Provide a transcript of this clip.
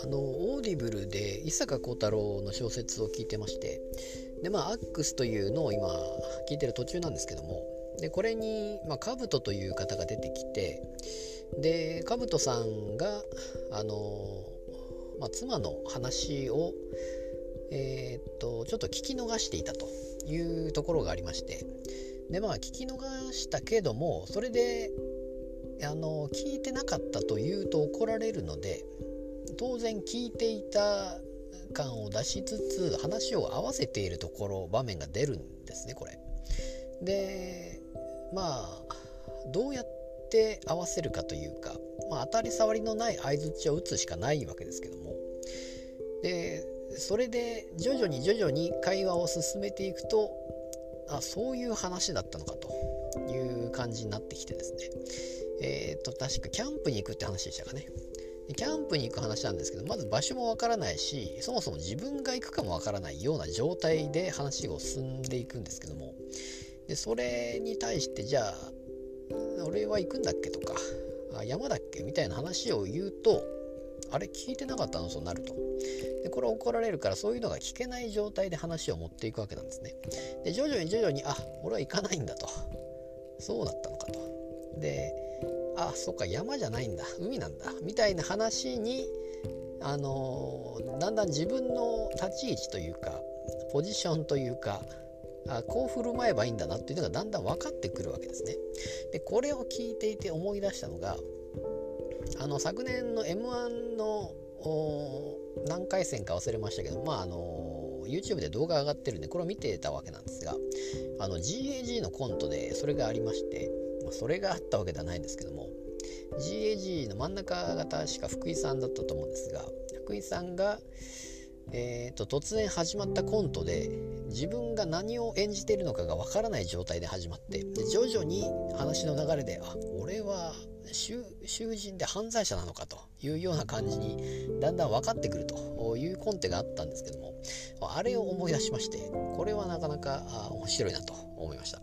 あのオーディブルで伊坂幸太郎の小説を聞いてましてでまあアックスというのを今聞いてる途中なんですけどもでこれに、ま、カブトという方が出てきてでカブトさんがあの、まあ、妻の話をえー、っとちょっと聞き逃していたというところがありましてでまあ聞き逃したけどもそれであの聞いてなかったというと怒られるので当然聞いていた感を出しつつ話を合わせているところ場面が出るんですねこれ。でまあどうやって合わせるかというか、まあ、当たり障りのない相づちを打つしかないわけですけどもでそれで徐々に徐々に会話を進めていくとあそういう話だったのかという感じになってきてですね。えっ、と確かキャンプに行くって話でしたかね。キャンプに行く話なんですけどまず場所もわからないしそもそも自分が行くかもわからないような状態で話を進んでいくんですけども。でそれに対してじゃあ俺は行くんだっけとかあ山だっけみたいな話を言うとあれ聞いてなかったの？となると。でこれ怒られるからそういうのが聞けない状態で話を持っていくわけなんですね。で徐々に徐々にあ俺は行かないんだと。そうだったのかと。であそっか山じゃないんだ。海なんだ。みたいな話にあのだんだん自分の立ち位置というかポジションというかあこう振る舞えばいいんだなっていうのがだんだん分かってくるわけですね。でこれを聞いていて思い出したのがあの昨年の m 1の何回戦か忘れましたけどまああの YouTube で動画上がってるんでこれを見てたわけなんですがあの GAG のコントでそれがありましてそれがあったわけではないんですけども GAG の真ん中が確か福井さんだったと思うんですが福井さんが、えーと、突然始まったコントで自分が何を演じているのかがわからない状態で始まって徐々に話の流れであ俺は囚人で犯罪者なのかというような感じにだんだん分かってくるというコンテがあったんですけどもあれを思い出しましてこれはなかなか面白いなと思いました。